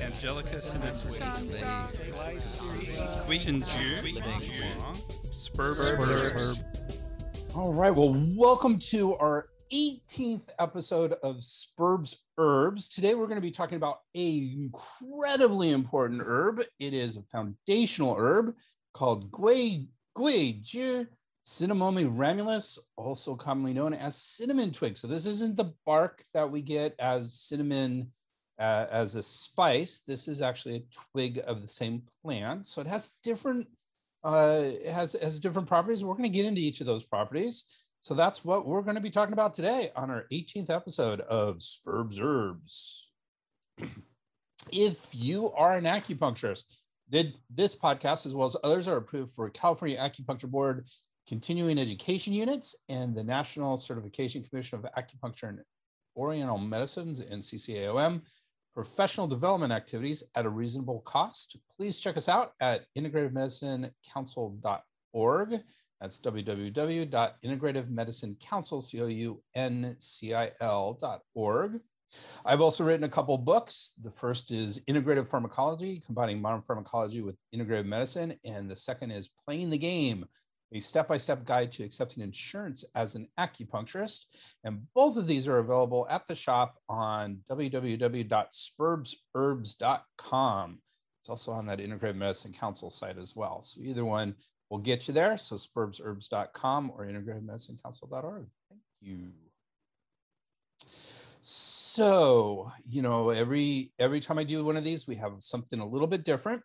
Angelica Sinitsky, Guijin Spurb, All right. Well, welcome to our 18th episode of Spurbs Herbs. Today, we're going to be talking about a incredibly important herb. It is a foundational herb called Gui Gui Cinnamomum ramulus, also commonly known as cinnamon twig. So this isn't the bark that we get as cinnamon uh, as a spice. This is actually a twig of the same plant. So it has different uh, it has has different properties. We're going to get into each of those properties. So that's what we're going to be talking about today on our 18th episode of Spurbs Herbs. if you are an acupuncturist, did this podcast as well as others are approved for California Acupuncture Board continuing education units and the National Certification Commission of Acupuncture and Oriental Medicines and CCAOM professional development activities at a reasonable cost. Please check us out at integrativemedicinecouncil.org. That's www.integrativemedicinecouncil.org. I've also written a couple books. The first is Integrative Pharmacology, combining modern pharmacology with integrative medicine. And the second is Playing the Game, a step-by-step guide to accepting insurance as an acupuncturist. And both of these are available at the shop on www.spurbsherbs.com. It's also on that Integrative Medicine Council site as well. So either one will get you there. So spurbsherbs.com or integrativemedicinecouncil.org. Thank you. So, you know, every every time I do one of these, we have something a little bit different.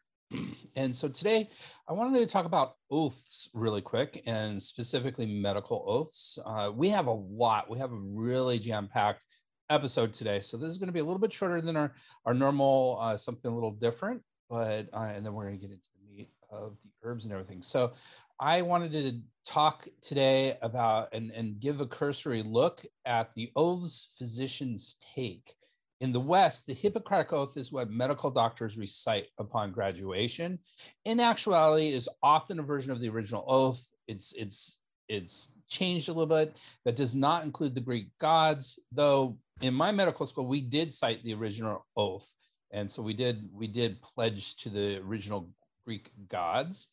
And so today I wanted to talk about oaths really quick and specifically medical oaths. Uh, we have a lot, we have a really jam packed episode today. So this is going to be a little bit shorter than our, our normal, uh, something a little different, but, uh, and then we're going to get into the meat of the herbs and everything. So I wanted to talk today about and, and give a cursory look at the oaths physicians take in the West, the Hippocratic Oath is what medical doctors recite upon graduation. In actuality, is often a version of the original oath. It's it's it's changed a little bit. That does not include the Greek gods, though. In my medical school, we did cite the original oath, and so we did we did pledge to the original Greek gods.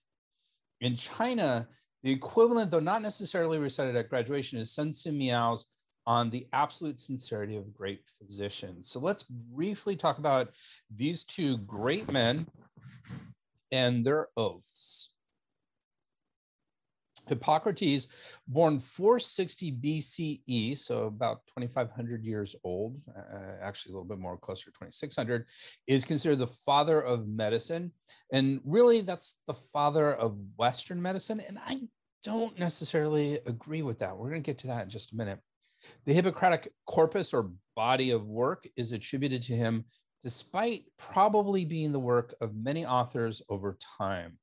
In China, the equivalent, though not necessarily recited at graduation, is Sun Simiao's Miao's on the absolute sincerity of great physicians. So let's briefly talk about these two great men and their oaths. Hippocrates, born 460 BCE, so about 2,500 years old, uh, actually a little bit more closer to 2,600, is considered the father of medicine. And really, that's the father of Western medicine. And I don't necessarily agree with that. We're going to get to that in just a minute. The Hippocratic corpus or body of work is attributed to him despite probably being the work of many authors over time.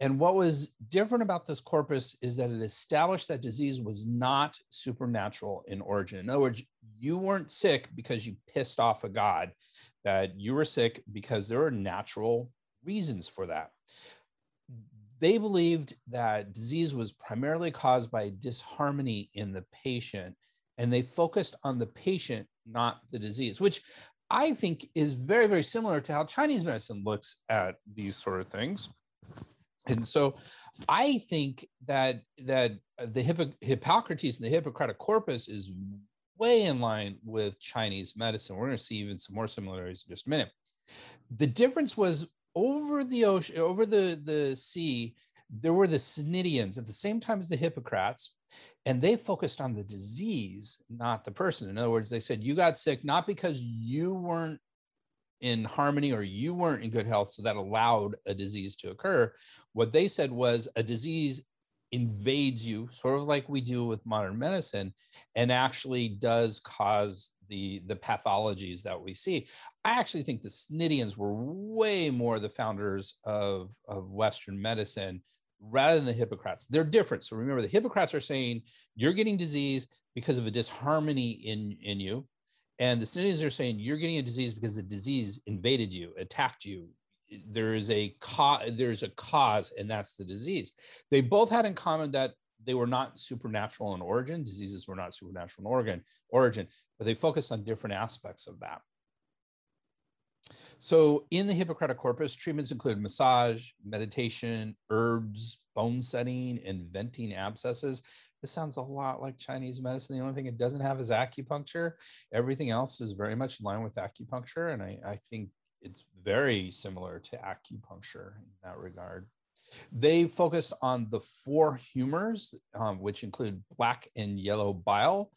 And what was different about this corpus is that it established that disease was not supernatural in origin. In other words, you weren't sick because you pissed off a god, that you were sick because there are natural reasons for that. They believed that disease was primarily caused by disharmony in the patient and they focused on the patient, not the disease, which I think is very, very similar to how Chinese medicine looks at these sort of things. And so I think that that the Hippo- Hippocrates and the Hippocratic corpus is way in line with Chinese medicine. We're going to see even some more similarities in just a minute. The difference was over the ocean, over the, the sea, there were the Cnidians at the same time as the Hippocrats, and they focused on the disease, not the person. In other words, they said you got sick not because you weren't in harmony or you weren't in good health, so that allowed a disease to occur. What they said was a disease invades you, sort of like we do with modern medicine, and actually does cause the, the pathologies that we see. I actually think the Cnidians were way more the founders of, of Western medicine rather than the Hippocrats. They're different. So remember, the Hippocrats are saying you're getting disease because of a disharmony in, in you. And the Cnidians are saying you're getting a disease because the disease invaded you, attacked you. There is a cause, there's a cause, and that's the disease. They both had in common that they were not supernatural in origin. Diseases were not supernatural in origin, origin, but they focused on different aspects of that. So in the Hippocratic corpus, treatments include massage, meditation, herbs, bone setting, and venting abscesses. This sounds a lot like Chinese medicine. The only thing it doesn't have is acupuncture. Everything else is very much in line with acupuncture. And I, I think it's very similar to acupuncture in that regard. They focus on the four humors, um, which include black and yellow bile,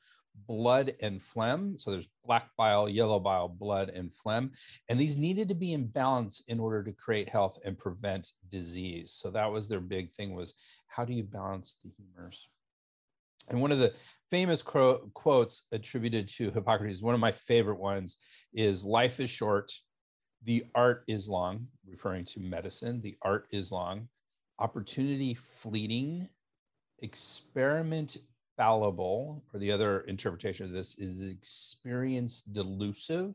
blood and phlegm. So there's black bile, yellow bile, blood, and phlegm. And these needed to be in balance in order to create health and prevent disease. So that was their big thing was how do you balance the humors? And one of the famous quotes attributed to Hippocrates, one of my favorite ones, is life is short, the art is long, referring to medicine. The art is long, opportunity fleeting, experiment fallible, or the other interpretation of this is experience delusive,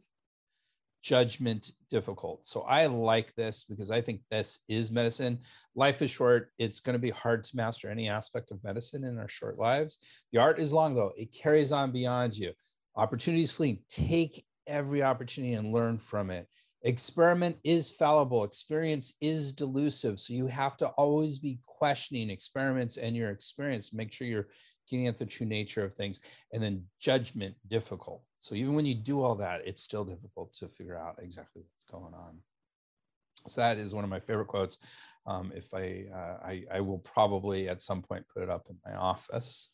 judgment difficult. So I like this because I think this is medicine. Life is short. It's going to be hard to master any aspect of medicine in our short lives. The art is long, though. It carries on beyond you. Opportunities fleeting. Take every opportunity and learn from it experiment is fallible. Experience is delusive. So you have to always be questioning experiments and your experience. Make sure you're getting at the true nature of things. And then judgment difficult. So even when you do all that it's still difficult to figure out exactly what's going on. So that is one of my favorite quotes. Um, if I, uh, I i will probably at some point put it up in my office.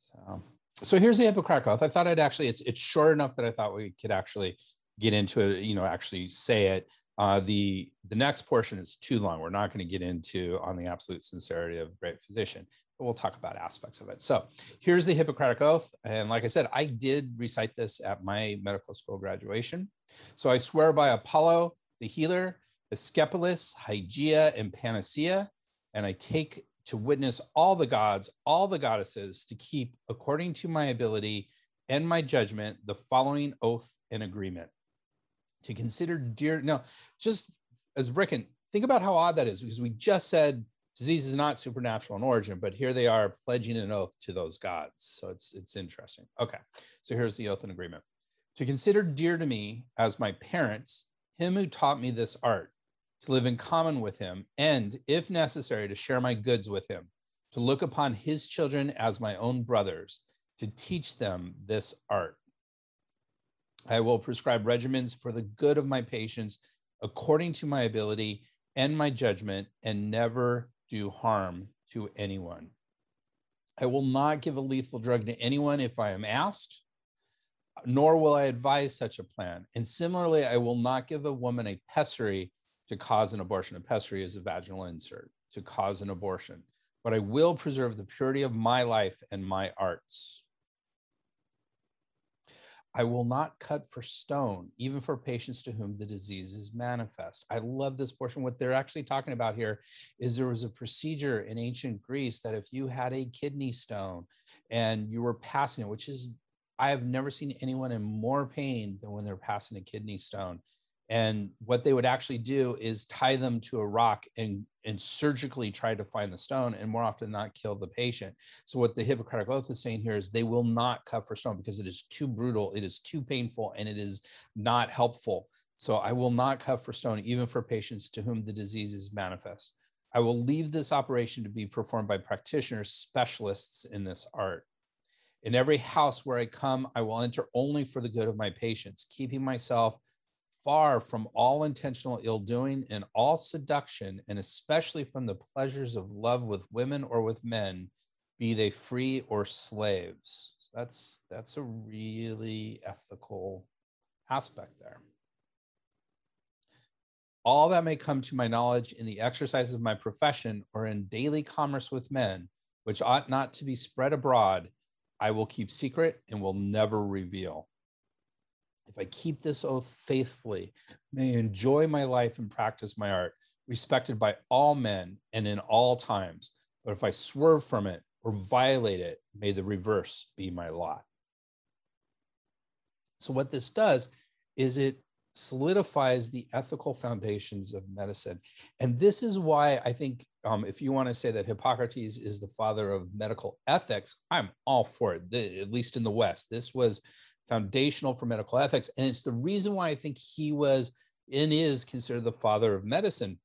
So so here's the Hippocratic Oath. I thought I'd actually, it's, it's short enough that I thought we could actually get into it, you know, actually say it. Uh, the the next portion is too long. We're not going to get into on the absolute sincerity of a great physician, but we'll talk about aspects of it. So here's the Hippocratic Oath. And like I said, I did recite this at my medical school graduation. So I swear by Apollo, the healer, Asclepius, Hygeia, and Panacea, and I take to witness all the gods, all the goddesses, to keep, according to my ability and my judgment, the following oath and agreement to consider dear. Now, just as Rickon, think about how odd that is because we just said disease is not supernatural in origin, but here they are pledging an oath to those gods. So it's it's interesting. Okay, so here's the oath and agreement. To consider dear to me as my parents, him who taught me this art, to live in common with him, and if necessary, to share my goods with him, to look upon his children as my own brothers, to teach them this art I will prescribe regimens for the good of my patients according to my ability and my judgment and never do harm to anyone. I will not give a lethal drug to anyone if I am asked, nor will I advise such a plan. And similarly, I will not give a woman a pessary to cause an abortion. A pessary is a vaginal insert to cause an abortion, but I will preserve the purity of my life and my arts. I will not cut for stone, even for patients to whom the disease is manifest. I love this portion. What they're actually talking about here is there was a procedure in ancient Greece that if you had a kidney stone and you were passing it, which is, I have never seen anyone in more pain than when they're passing a kidney stone. And what they would actually do is tie them to a rock and, and surgically try to find the stone and more often not kill the patient. So, what the Hippocratic Oath is saying here is they will not cut for stone because it is too brutal, it is too painful, and it is not helpful. So, I will not cut for stone, even for patients to whom the disease is manifest. I will leave this operation to be performed by practitioners, specialists in this art. In every house where I come, I will enter only for the good of my patients, keeping myself far from all intentional ill doing and all seduction, and especially from the pleasures of love with women or with men, be they free or slaves. So that's that's a really ethical aspect there. All that may come to my knowledge in the exercise of my profession or in daily commerce with men, which ought not to be spread abroad, I will keep secret and will never reveal if I keep this oath faithfully, may enjoy my life and practice my art, respected by all men and in all times. But if I swerve from it or violate it, may the reverse be my lot. So, what this does is it solidifies the ethical foundations of medicine. And this is why I think um, if you want to say that Hippocrates is the father of medical ethics, I'm all for it, the, at least in the West. This was foundational for medical ethics. And it's the reason why I think he was and is considered the father of medicine,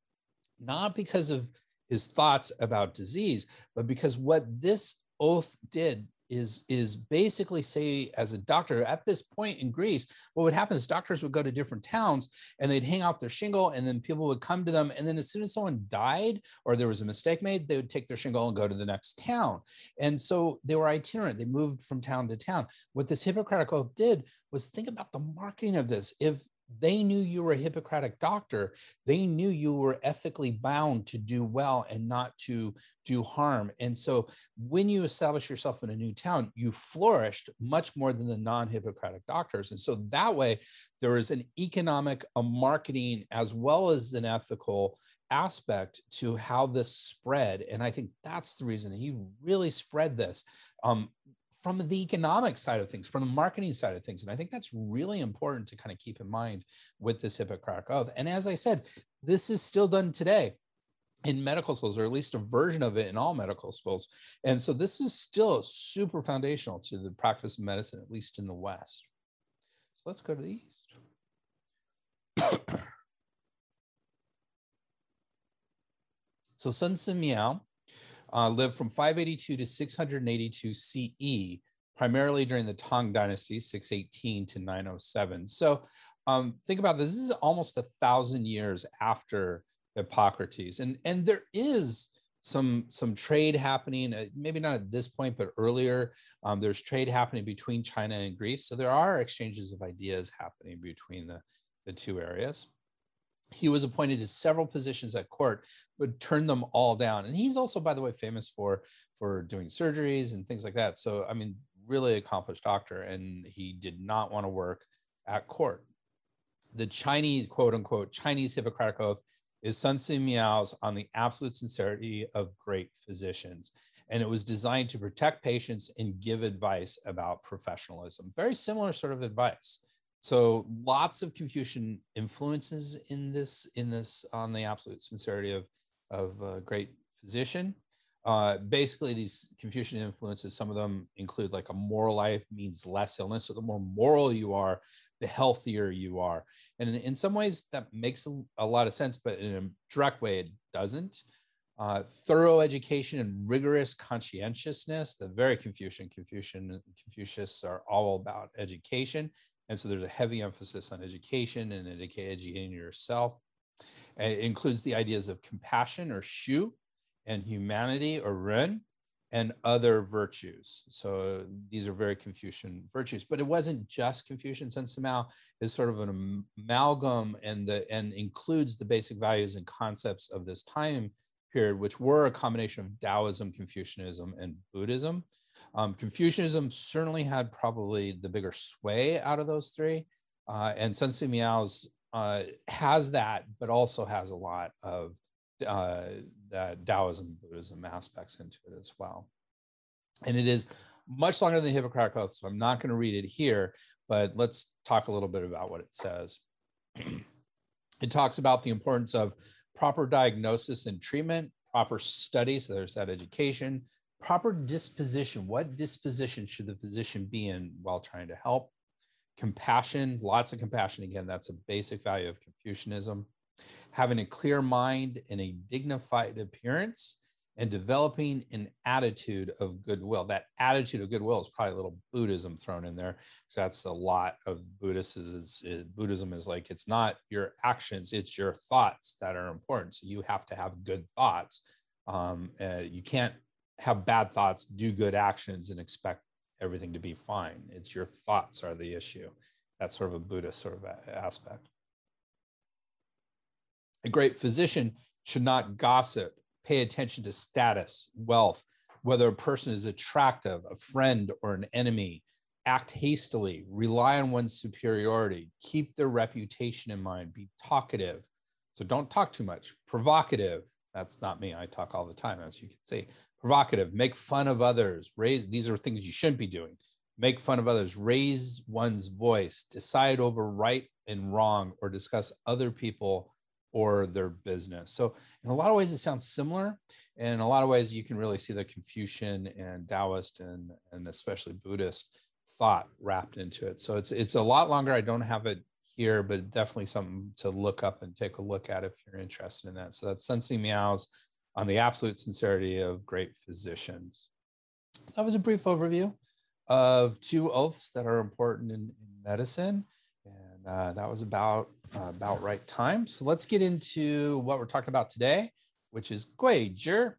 not because of his thoughts about disease, but because what this oath did is is basically say as a doctor at this point in greece what would happen is doctors would go to different towns and they'd hang out their shingle and then people would come to them. And then as soon as someone died or there was a mistake made they would take their shingle and go to the next town. And so they were itinerant. They moved from town to town. What this hippocratic oath did was think about the marketing of this. If they knew you were a Hippocratic doctor. They knew you were ethically bound to do well and not to do harm. And so when you establish yourself in a new town, you flourished much more than the non Hippocratic doctors. And so that way, there is an economic, a marketing, as well as an ethical aspect to how this spread. And I think that's the reason he really spread this. Um, from the economic side of things, from the marketing side of things. And I think that's really important to kind of keep in mind with this Hippocratic Oath. And as I said, this is still done today in medical schools, or at least a version of it in all medical schools. And so this is still super foundational to the practice of medicine, at least in the West. So let's go to the East. so Sun Simiao Miao uh, lived from 582 to 682 CE, primarily during the Tang Dynasty, 618 to 907. So um, think about this. This is almost a thousand years after Hippocrates, and and there is some some trade happening. Uh, maybe not at this point, but earlier. Um, there's trade happening between China and Greece, so there are exchanges of ideas happening between the the two areas he was appointed to several positions at court but turned them all down. And he's also by the way famous for for doing surgeries and things like that. So i mean really accomplished doctor and he did not want to work at court. The chinese quote unquote chinese hippocratic oath is sun si miao's on the absolute sincerity of great physicians. And it was designed to protect patients and give advice about professionalism. Very similar sort of advice so lots of Confucian influences in this in this on the absolute sincerity of of a great physician. Uh, basically, these Confucian influences, some of them include like a moral life means less illness. So the more moral you are, the healthier you are. And in, in some ways, that makes a, a, lot of sense, but in a direct way, it doesn't. Uh, thorough education and rigorous conscientiousness, the very Confucian, Confucian, Confucius are all about education. And so there's a heavy emphasis on education and educating yourself. And It includes the ideas of compassion or shu and humanity or ren and other virtues. So these are very Confucian virtues, but it wasn't just Confucian. Sun Simiao is sort of an amalgam and the and includes the basic values and concepts of this time period, which were a combination of Taoism, Confucianism, and Buddhism. Um, Confucianism certainly had probably the bigger sway out of those three. Uh, and Sun Miao's uh, has that, but also has a lot of uh, Taoism, Buddhism aspects into it as well. And it is much longer than the Hippocratic Oath, so I'm not going to read it here, but let's talk a little bit about what it says. it talks about the importance of proper diagnosis and treatment, proper study, so there's that education, proper disposition. What disposition should the physician be in while trying to help? Compassion, lots of compassion. Again, that's a basic value of Confucianism. Having a clear mind and a dignified appearance, and developing an attitude of goodwill. That attitude of goodwill is probably a little Buddhism thrown in there. So that's a lot of Buddhism is, is, Buddhism is like it's not your actions, it's your thoughts that are important. So you have to have good thoughts. Um, uh, you can't have bad thoughts, do good actions, and expect everything to be fine. It's your thoughts are the issue. That's sort of a Buddhist sort of aspect. A great physician should not gossip, pay attention to status, wealth, whether a person is attractive, a friend, or an enemy. Act hastily, rely on one's superiority, keep their reputation in mind, be talkative. So don't talk too much, provocative. That's not me. I talk all the time, as you can see provocative, make fun of others, raise these are things you shouldn't be doing. Make fun of others, raise one's voice, decide over right and wrong or discuss other people or their business. So in a lot of ways, it sounds similar. And in a lot of ways, you can really see the Confucian and Taoist and, and especially Buddhist thought wrapped into it. So it's it's a lot longer. I don't have it here, but definitely something to look up and take a look at if you're interested in that. So that's Sun Simiao's on the absolute sincerity of great physicians. So that was a brief overview of two oaths that are important in, in medicine. And uh, that was about about right time. So let's get into what we're talking about today, which is Guizhi.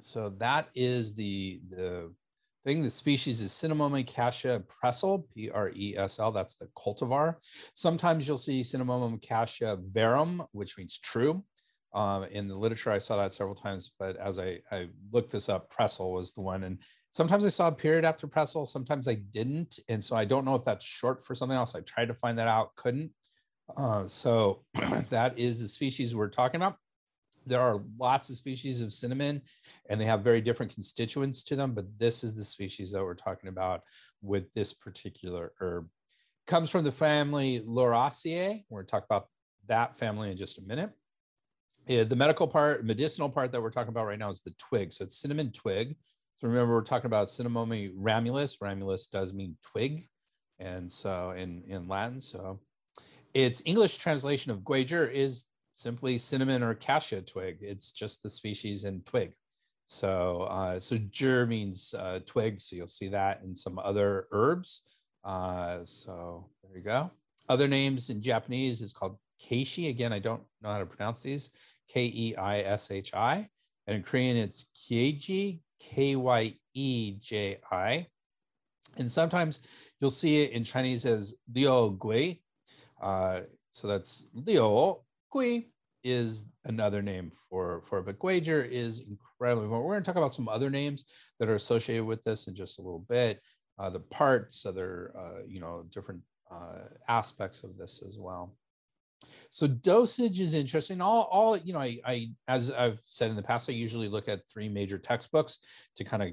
So that is the the thing. The species is Cinnamomum cassia presl, P-R-E-S-L. That's the cultivar. Sometimes you'll see Cinnamomum cassia verum, which means true. Um, in the literature, I saw that several times, but as I, I looked this up, presl was the one. And sometimes I saw a period after presl, sometimes I didn't. And so I don't know if that's short for something else. I tried to find that out, couldn't. Uh, so that is the species we're talking about. There are lots of species of cinnamon and they have very different constituents to them, but this is the species that we're talking about with this particular herb. Comes from the family Lauraceae. We're going to talk about that family in just a minute. The medical part, medicinal part that we're talking about right now is the twig. So it's cinnamon twig. So remember, we're talking about Cinnamomum ramulus. Ramulus does mean twig, and so in in Latin. So its English translation of Guizhi is simply cinnamon or cassia twig. It's just the species and twig. So, uh, so zhi means uh, twig. So you'll see that in some other herbs. Uh, so there you go. Other names in Japanese is called keishi. Again, I don't know how to pronounce these. K E I S H I. And in Korean, it's kyeji, K Y E J I. And sometimes you'll see it in Chinese as liu gui, uh, so that's Liu Gui is another name for for but Guizhi is incredibly important. We're going to talk about some other names that are associated with this in just a little bit. Uh, the parts, other uh, you know different uh, aspects of this as well. So dosage is interesting. All, all you know, I, I, as I've said in the past, I usually look at three major textbooks to kind of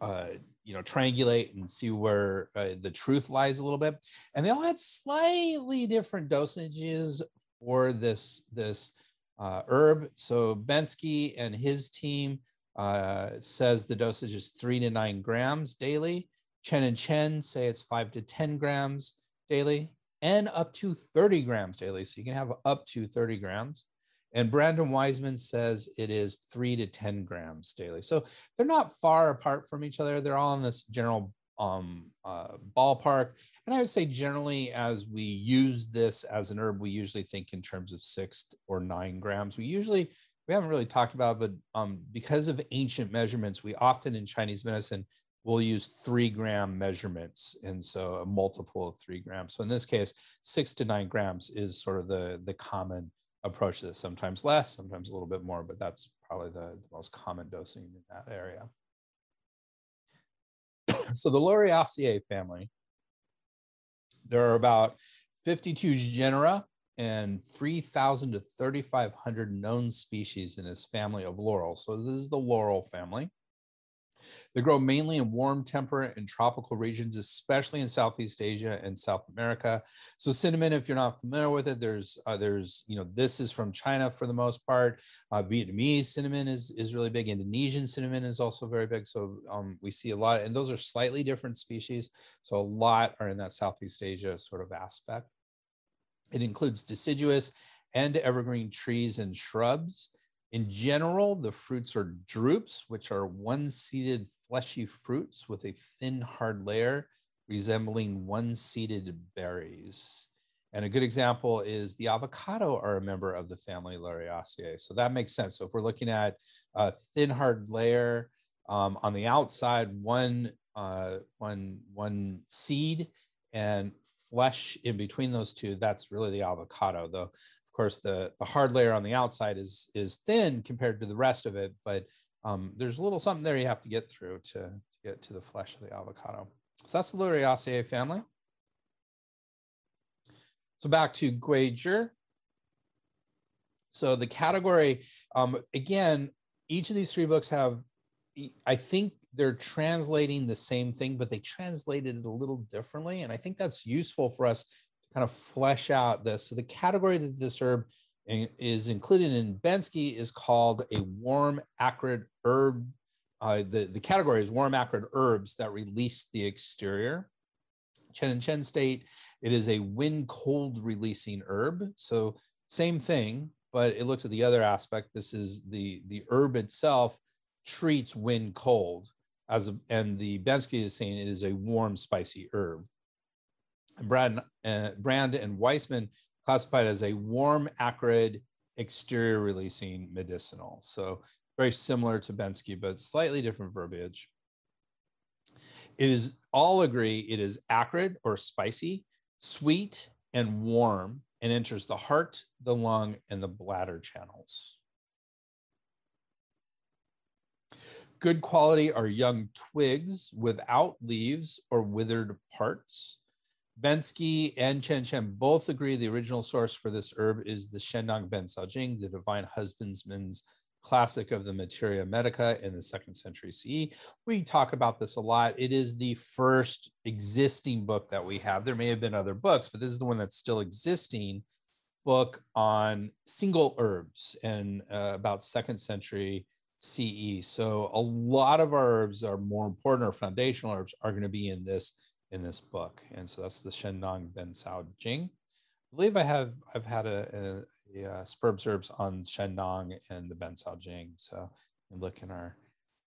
uh, you know triangulate and see where uh, the truth lies a little bit. And they all had slightly different dosages for this this uh, herb. So bensky and his team uh, says the dosage is three to nine grams daily. Chen and chen say it's five to 10 grams daily and up to 30 grams daily. So you can have up to 30 grams and Brandon Wiseman says it is three to 10 grams daily. So they're not far apart from each other. They're all in this general um, uh, ballpark. And I would say generally, as we use this as an herb, we usually think in terms of six or nine grams. We usually, we haven't really talked about, but um, because of ancient measurements, we often in Chinese medicine will use three gram measurements. And so a multiple of three grams. So in this case, six to nine grams is sort of the, the common approach this, sometimes less, sometimes a little bit more, but that's probably the, the most common dosing in that area. so the Lauraceae family, there are about 52 genera and 3,000 to 3,500 known species in this family of laurel. So this is the laurel family. They grow mainly in warm, temperate, and tropical regions, especially in Southeast Asia and South America. So cinnamon, if you're not familiar with it, there's uh, there's you know this is from China for the most part. Uh, Vietnamese cinnamon is is really big. Indonesian cinnamon is also very big. So um, we see a lot, and those are slightly different species. So a lot are in that Southeast Asia sort of aspect. It includes deciduous and evergreen trees and shrubs. In general, the fruits are drupes, which are one-seeded fleshy fruits with a thin, hard layer resembling one-seeded berries. And a good example is the avocado are a member of the family Lauraceae. So that makes sense. So if we're looking at a thin, hard layer um, on the outside, one, uh, one, one seed and flesh in between those two, that's really the avocado. Though of course, the, the hard layer on the outside is, is thin compared to the rest of it, but um, there's a little something there you have to get through to, to get to the flesh of the avocado. So that's the Lauraceae family. So back to Guizhi. So the category, um, again, each of these three books have, I think they're translating the same thing, but they translated it a little differently. And I think that's useful for us kind of flesh out this. So the category that this herb is included in Bensky is called a warm acrid herb. Uh, the, the category is warm acrid herbs that release the exterior. Chen and Chen state it is a wind cold releasing herb. So same thing, but it looks at the other aspect. This is the the herb itself treats wind cold as a, and the Bensky is saying it is a warm spicy herb. Brand, uh, Brand and Wiseman classified as a warm, acrid, exterior releasing medicinal. So very similar to Bensky, but slightly different verbiage. It is all agree it is acrid or spicy, sweet, and warm, and enters the heart, the lung, and the bladder channels. Good quality are young twigs without leaves or withered parts. Bensky and Chen Chen both agree the original source for this herb is the Shennong Ben Jing, the divine husbandman's classic of the Materia Medica in the second century CE. We talk about this a lot. It is the first existing book that we have. There may have been other books, but this is the one that's still existing book on single herbs and uh, about second century CE. So a lot of our herbs are more important or foundational herbs are going to be in this in this book. And so that's the Shennong Ben Cao Jing. I believe I have I've had a, a, a uh, Spurbs Herbs on Shennong and the Ben Cao Jing. So look in our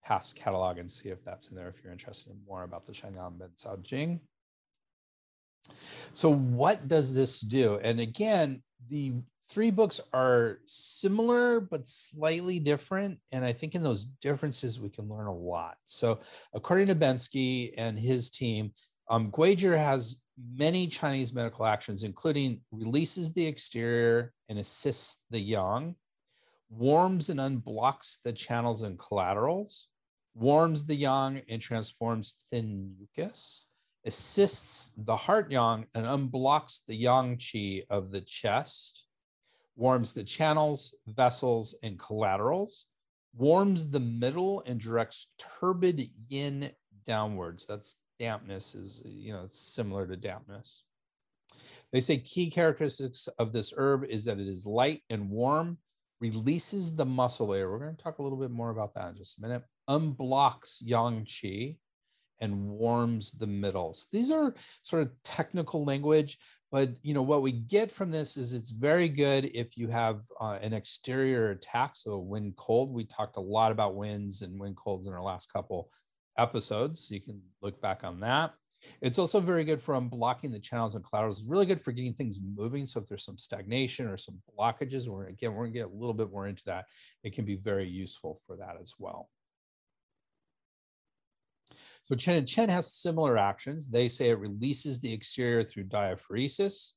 past catalog and see if that's in there if you're interested in more about the Shennong Ben Cao Jing. So what does this do? And again, the three books are similar but slightly different and i think in those differences we can learn a lot so according to bensky and his team um, has many Chinese medical actions, including releases the exterior and assists the yang, warms and unblocks the channels and collaterals, warms the yang and transforms thin mucus, assists the heart yang and unblocks the yang qi of the chest, warms the channels, vessels, and collaterals, warms the middle and directs turbid yin downwards. That's dampness is, you know, similar to dampness. They say key characteristics of this herb is that it is light and warm, releases the muscle layer. We're going to talk a little bit more about that in just a minute. Unblocks yang qi and warms the middles. These are sort of technical language, but you know what we get from this is it's very good if you have uh, an exterior attack. So wind cold, we talked a lot about winds and wind colds in our last couple episodes. You can look back on that. It's also very good for unblocking the channels and collaterals. It's really good for getting things moving. So if there's some stagnation or some blockages, or again, we're gonna get a little bit more into that. It can be very useful for that as well. So Chen and Chen has similar actions. They say it releases the exterior through diaphoresis,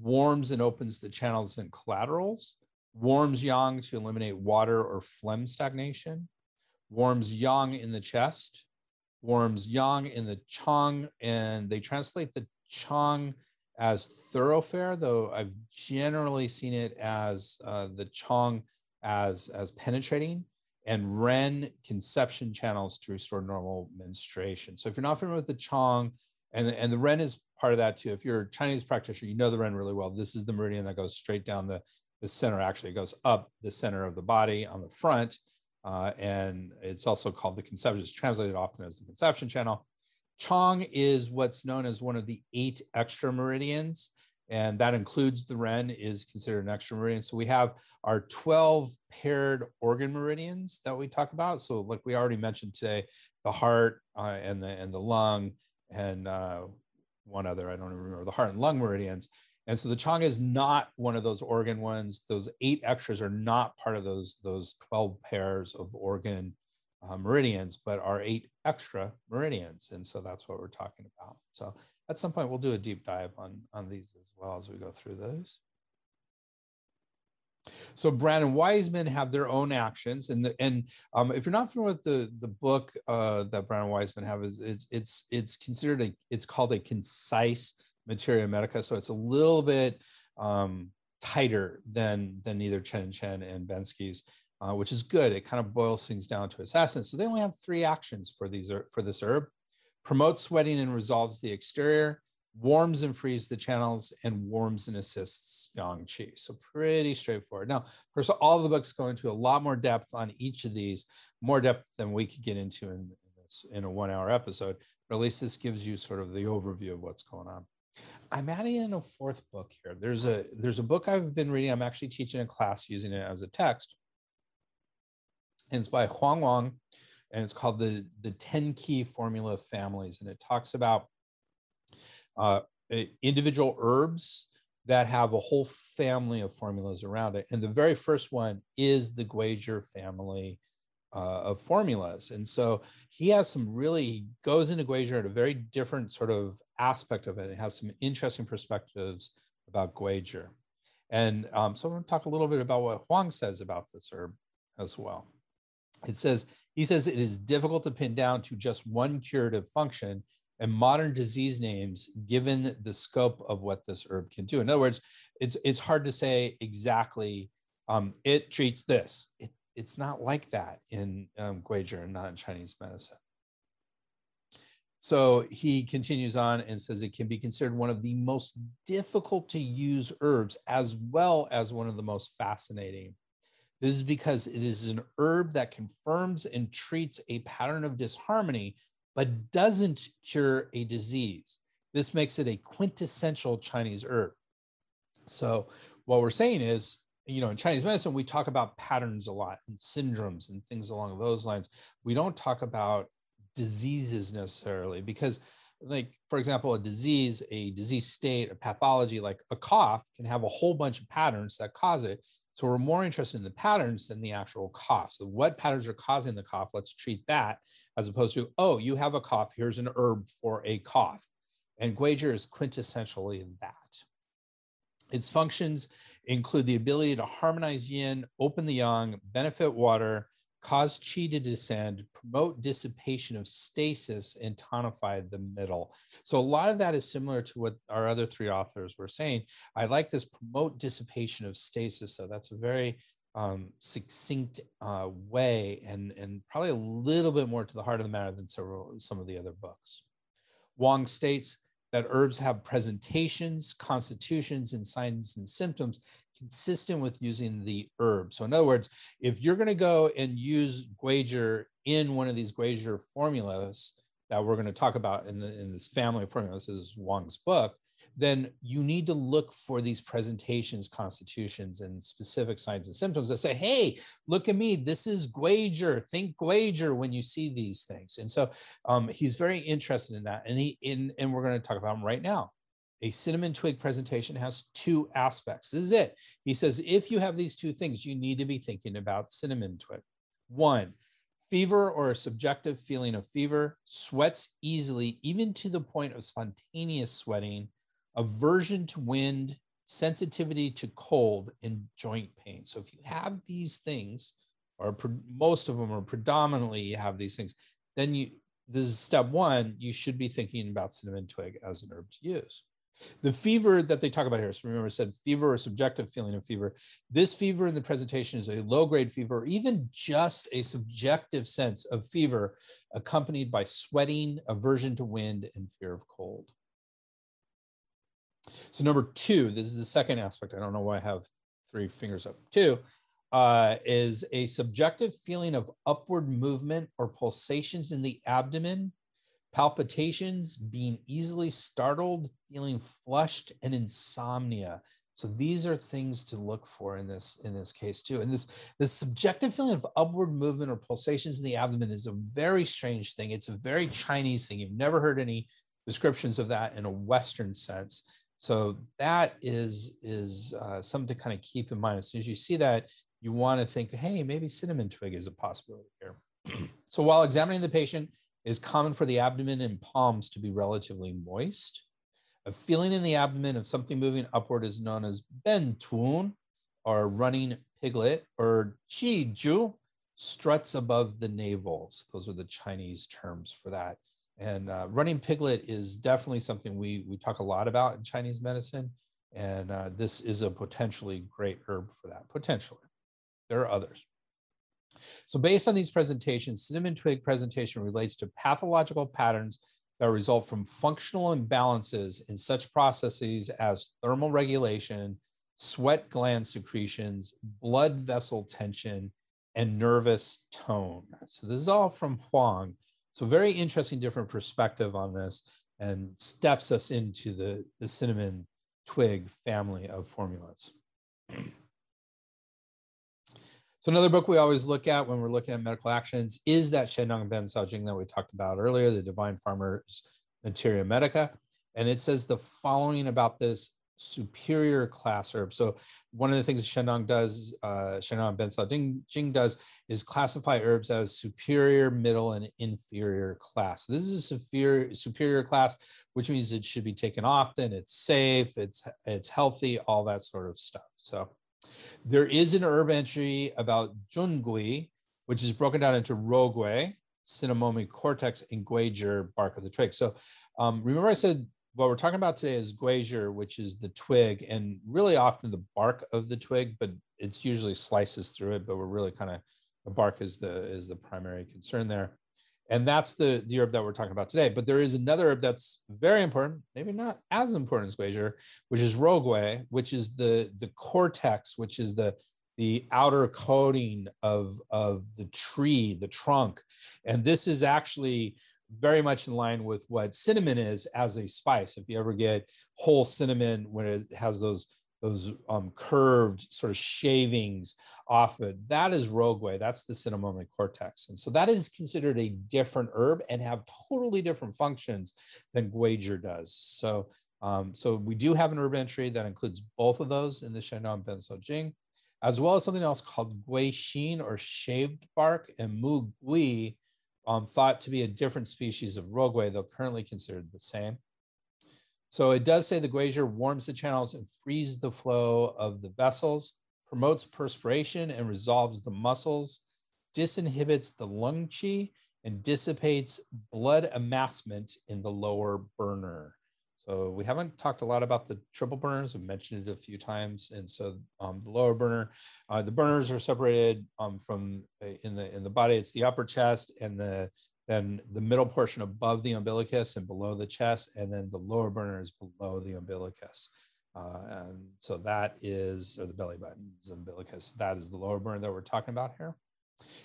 warms and opens the channels and collaterals, warms yang to eliminate water or phlegm stagnation, warms yang in the chest, warms yang in the chong, and they translate the chong as thoroughfare, though I've generally seen it as uh, the chong as, as penetrating and ren conception channels to restore normal menstruation. So if you're not familiar with the chong, and the, and the ren is part of that too. If you're a Chinese practitioner, you know the ren really well. This is the meridian that goes straight down the, the center. Actually, it goes up the center of the body on the front uh, and it's also called the conception. It's translated often as the conception channel. Chong is what's known as one of the eight extra meridians, and that includes the Ren is considered an extra meridian. So we have our 12 paired organ meridians that we talk about. So like we already mentioned today, the heart uh, and the and the lung and uh, one other I don't even remember the heart and lung meridians. And so the Chong is not one of those organ ones. Those eight extras are not part of those, those 12 pairs of organ uh, meridians, but are eight extra meridians. And so that's what we're talking about. So at some point, we'll do a deep dive on, on these as well as we go through those. So Brand and Wiseman have their own actions, and the, and um, if you're not familiar with the the book uh, that Brand and Wiseman have, is it's it's it's considered a it's called a concise Materia Medica. So it's a little bit um, tighter than than either Chen Chen and Bensky's, uh, which is good. It kind of boils things down to essence. So they only have three actions for these for this herb: promotes sweating and resolves the exterior, warms and frees the channels, and warms and assists yang qi. So pretty straightforward. Now, of course, all the books go into a lot more depth on each of these, more depth than we could get into in, in in a one-hour episode. But at least this gives you sort of the overview of what's going on. I'm adding in a fourth book here. There's a there's a book I've been reading. I'm actually teaching a class using it as a text. And it's by Huang Wang, and it's called the the 10 key formula of families. And it talks about uh, individual herbs that have a whole family of formulas around it. And the very first one is the Guizhi family uh, of formulas. And so he has some really, he goes into Guizhi at a very different sort of aspect of it. It has some interesting perspectives about Guizhi. And um, so I'm going to talk a little bit about what Huang says about this herb as well. It says, he says it is difficult to pin down to just one curative function and modern disease names given the scope of what this herb can do. In other words, it's, it's hard to say exactly um, it treats this. It it's not like that in um, Guizhi and not in Chinese medicine. So he continues on and says it can be considered one of the most difficult to use herbs as well as one of the most fascinating. This is because it is an herb that confirms and treats a pattern of disharmony, but doesn't cure a disease. This makes it a quintessential Chinese herb. So, what we're saying is you know, in Chinese medicine, we talk about patterns a lot and syndromes and things along those lines. We don't talk about diseases necessarily because, like, for example, a disease, a disease state, a pathology like a cough can have a whole bunch of patterns that cause it. So we're more interested in the patterns than the actual cough. So what patterns are causing the cough? Let's treat that as opposed to, oh, you have a cough. Here's an herb for a cough. And Guizhi is quintessentially that. Its functions include the ability to harmonize yin, open the yang, benefit water, cause qi to descend, promote dissipation of stasis, and tonify the middle. So a lot of that is similar to what our other three authors were saying. I like this promote dissipation of stasis. So that's a very um, succinct uh, way and, and probably a little bit more to the heart of the matter than several, some of the other books. Huang states, that herbs have presentations, constitutions, and signs and symptoms consistent with using the herb. So in other words, if you're going to go and use Guizhi in one of these Guizhi formulas that we're going to talk about in, the, in this family of formulas, this is Huang's book, then you need to look for these presentations, constitutions, and specific signs and symptoms that say, hey, look at me. This is Guizhi. Think Guizhi when you see these things. And so um, he's very interested in that. And he in and we're going to talk about him right now. A cinnamon twig presentation has two aspects. This is it. He says, if you have these two things, you need to be thinking about cinnamon twig. One, fever or a subjective feeling of fever, sweats easily, even to the point of spontaneous sweating, aversion to wind, sensitivity to cold, and joint pain. So if you have these things, or most of them are predominantly you have these things, then you this is step one. You should be thinking about cinnamon twig as an herb to use. The fever that they talk about here, so remember I said fever or subjective feeling of fever. This fever in the presentation is a low grade fever, or even just a subjective sense of fever accompanied by sweating, aversion to wind, and fear of cold. So number two, this is the second aspect. I don't know why I have three fingers up. Two uh, is a subjective feeling of upward movement or pulsations in the abdomen, palpitations, being easily startled, feeling flushed, and insomnia. So these are things to look for in this in this case too. And this this subjective feeling of upward movement or pulsations in the abdomen is a very strange thing. It's a very Chinese thing. You've never heard any descriptions of that in a Western sense. So that is is uh, something to kind of keep in mind. As soon as you see that, you want to think, hey, maybe cinnamon twig is a possibility here. so while examining the patient, it is common for the abdomen and palms to be relatively moist. A feeling in the abdomen of something moving upward is known as ben tun, or running piglet, or qi ju, struts above the navels. Those are the Chinese terms for that. And uh, running piglet is definitely something we, we talk a lot about in Chinese medicine. And uh, this is a potentially great herb for that, potentially. There are others. So based on these presentations, cinnamon twig presentation relates to pathological patterns that result from functional imbalances in such processes as thermal regulation, sweat gland secretions, blood vessel tension, and nervous tone. So this is all from Huang. So very interesting different perspective on this and steps us into the, the cinnamon twig family of formulas. So another book we always look at when we're looking at medical actions is that Shennong Ben Jing that we talked about earlier, the Divine Farmers Materia Medica. And it says the following about this superior class herb. So one of the things Shennong does, uh, Shennong Ben Jing, Jing does is classify herbs as superior, middle, and inferior class. This is a superior, superior class, which means it should be taken often, it's safe, it's, it's healthy, all that sort of stuff. So there is an herb entry about Jungui, which is broken down into Rougui, Cinnamomi cortex, and Guizhi, bark of the twig. So um, remember I said what we're talking about today is Guizhi, which is the twig, and really often the bark of the twig, but it's usually slices through it, but we're really kind of, the bark is the, is the primary concern there. And that's the, the herb that we're talking about today. But there is another herb that's very important, maybe not as important as Guizhi, which is Rougui, which is the, the cortex, which is the, the outer coating of, of the tree, the trunk. And this is actually very much in line with what cinnamon is as a spice. If you ever get whole cinnamon when it has those those um, curved sort of shavings off it. That is rougui. That's the Cinnamomi cortex. And so that is considered a different herb and have totally different functions than Guizhi does. So, um, so we do have an herb entry that includes both of those in the Shennong Ben Cao Jing, as well as something else called Guixin or shaved bark and Mu Gui, um, thought to be a different species of rougui, though currently considered the same. So it does say the Guizhi warms the channels and frees the flow of the vessels, promotes perspiration and resolves the muscles, disinhibits the lung qi, and dissipates blood amassment in the lower burner. So we haven't talked a lot about the triple burners. I've mentioned it a few times. And so um, the lower burner, uh, the burners are separated um, from uh, in the in the body. It's the upper chest and the then the middle portion above the umbilicus and below the chest, and then the lower burner is below the umbilicus. Uh, and so that is, or the belly button's umbilicus, that is the lower burner that we're talking about here.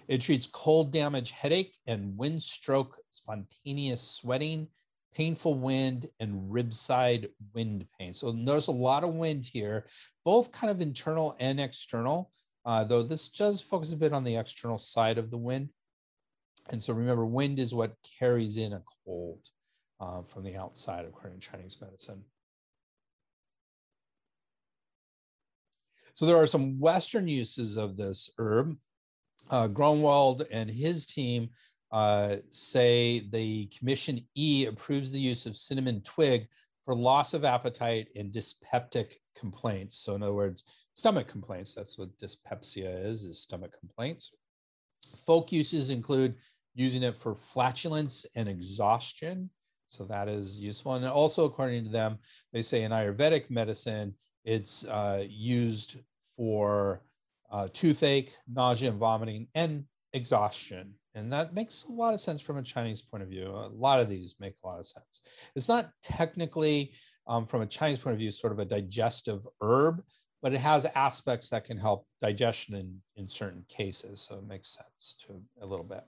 It treats cold damage, headache, and wind stroke, spontaneous sweating, painful wind, and ribside wind pain. So notice a lot of wind here, both kind of internal and external, uh, though this does focus a bit on the external side of the wind. And so remember, wind is what carries in a cold uh, from the outside, according to Chinese medicine. So there are some Western uses of this herb. Uh, and his team uh, say the Commission E approves the use of cinnamon twig for loss of appetite and dyspeptic complaints. So in other words, stomach complaints, that's what dyspepsia is, is stomach complaints. Folk uses include using it for flatulence and exhaustion. So that is useful. And also, according to them, they say in Ayurvedic medicine, it's uh, used for uh, toothache, nausea and vomiting, and exhaustion. And that makes a lot of sense from a Chinese point of view. A lot of these make a lot of sense. It's not technically, um, from a Chinese point of view, sort of a digestive herb, but it has aspects that can help digestion in, in certain cases. So it makes sense to a little bit.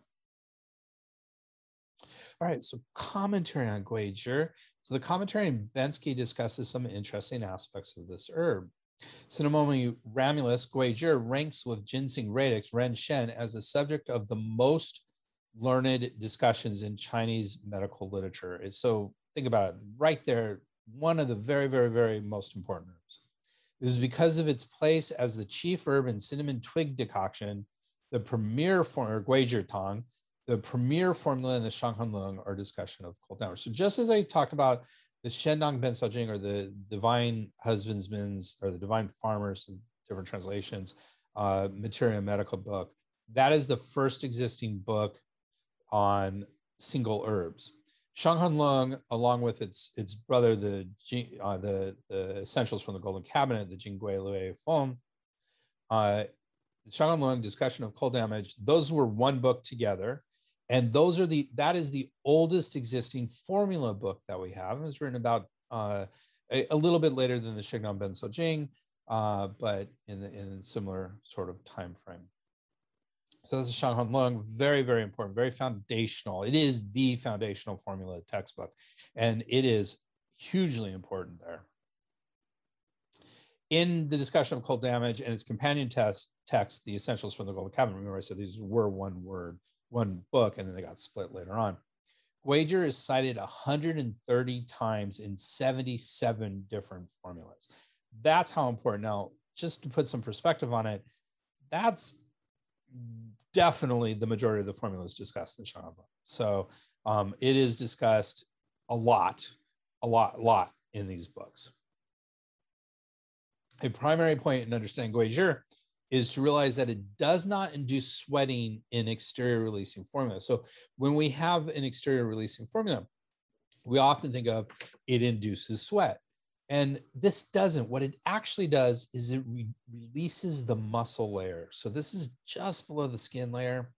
All right, so commentary on Guizhi. So the commentary in Bensky discusses some interesting aspects of this herb. Cinnamomi ramulus Guizhi ranks with ginseng radix Ren Shen as the subject of the most learned discussions in Chinese medical literature. So think about it, right there, one of the very, very, very most important herbs. This is because of its place as the chief herb in cinnamon twig decoction, the premier form, or Guizhi Tang, the premier formula in the Shang Han Lun are discussion of cold damage. So just as I talked about the Shennong Ben Jing or the divine husbandsmen's or the divine farmers, different translations, uh, Materia Medical book, that is the first existing book on single herbs. Shang Han Lun, along with its its brother, the uh, the, the essentials from the Golden Cabinet, the Jingui Lue Feng, uh, Shang Han Lun discussion of cold damage. Those were one book together And those are the that is the oldest existing formula book that we have. It was written about uh, a, a, little bit later than the Shennong Ben Cao Jing, uh, but in the, in similar sort of time frame. So this is Shang Han Lun, very, very important, very foundational. It is the foundational formula textbook, and it is hugely important there. In the discussion of cold damage and its companion test text, the essentials from the Golden Cabinet, remember I said these were one word, one book, and then they got split later on. Guizhi is cited 130 times in 77 different formulas. That's how important. Now, just to put some perspective on it, that's definitely the majority of the formulas discussed in Shanghai. So um, it is discussed a lot, a lot, a lot in these books. A primary point in understanding Guizhi is to realize that it does not induce sweating in exterior releasing formula. So when we have an exterior releasing formula, we often think of it induces sweat. And this doesn't. What it actually does is it re- releases the muscle layer. So this is just below the skin layer.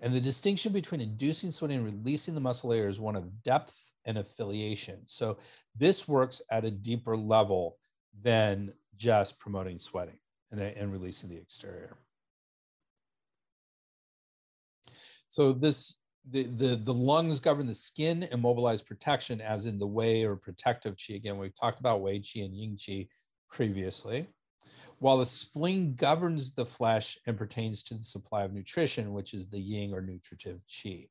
And the distinction between inducing sweating and releasing the muscle layer is one of depth and affiliation. So this works at a deeper level than just promoting sweating and, and releasing the exterior. So this the, the, the lungs govern the skin and mobilize protection, as in the Wei or protective chi. Again, we've talked about Wei chi and Ying chi previously. While the spleen governs the flesh and pertains to the supply of nutrition, which is the Ying or nutritive chi.